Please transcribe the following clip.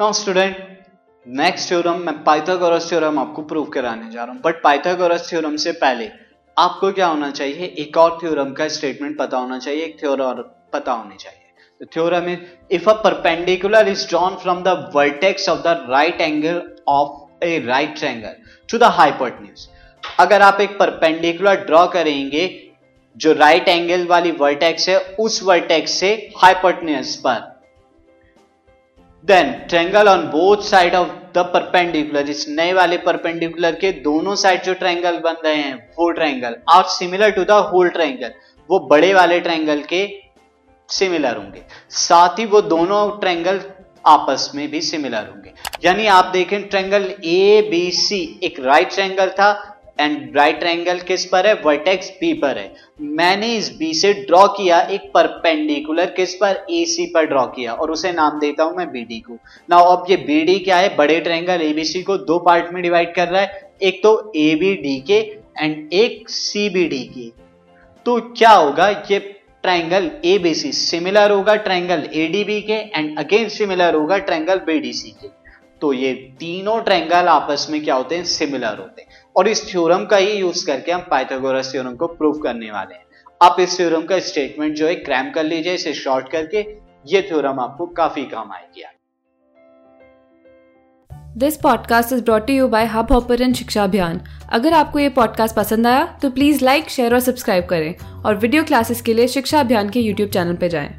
Now student next theorem मैं Pythagoras theorem आपको prove कराने जा रहा हूँ बट पाइथागोरस थ्योरम से पहले आपको क्या होना चाहिए एक और थ्योरम का स्टेटमेंट पता होना चाहिए, एक थ्योरम पता होनी चाहिए The theorem is, if a perpendicular is drawn from the vertex of the right angle of a right triangle to the. अगर आप एक परपेंडिकुलर ड्रॉ करेंगे, जो राइट एंगल वाली वर्टेक्स है, उस वर्टेक्स से हाइपोटनियस पर then triangle on both side of the perpendicular इस नए वाले परपेंडिकुलर के दोनों साइड जो ट्रायंगल बन रहे हैं, वो ट्रायंगल और similar to the whole triangle वो बड़े वाले ट्रायंगल के सिमिलर होंगे। साथ ही वो दोनों ट्रायंगल आपस में भी सिमिलर होंगे। यानी आप देखें ट्रायंगल ए बी सी एक राइट ट्रायंगल था एंड राइट ट्रायंगल किस पर है? वर्टेक्स बी पर है। मैंने इस बी से ड्रॉ किया एक परपेंडिकुलर किस पर? ए सी पर ड्रॉ किया। और उसे नाम देता हूँ मैं बी डी को। ना अब ये बी डी क्या है? बड़े ट्रायंगल एबीसी को दो पार्ट में डिवाइड कर रहा है। एक तो ए बी डी के एंड एक सी बी डी के। तो क्या होगा? ये ट्रायंगल एबीसी सिमिलर होगा ट्रायंगल एडीबी के एंड अगेन सिमिलर होगा ट्रायंगल बीडीसी के। तो ये तीनों ट्रायंगल आपस में क्या होते हैं? सिमिलर होते हैं। और इस थ्योरम का ही यूज़ करके हम पाइथागोरस थ्योरम को प्रूव करने वाले हैं। आप इस थ्योरम का स्टेटमेंट जो है, क्रैम कर लीजिए, इसे शॉर्ट करके, ये थ्योरम आपको काफ़ी काम आएगी। This podcast is brought you by Hubhopper Shiksha Abhiyan अगर आपको ये पॉडकास्ट पसंद आया तो प्लीज़ लाइक शेयर और सब्सक्राइब करें। और वीडियो क्लासेस के लिए शिक्षा अभियान के यूट्यूब चैनल पर जाएँ।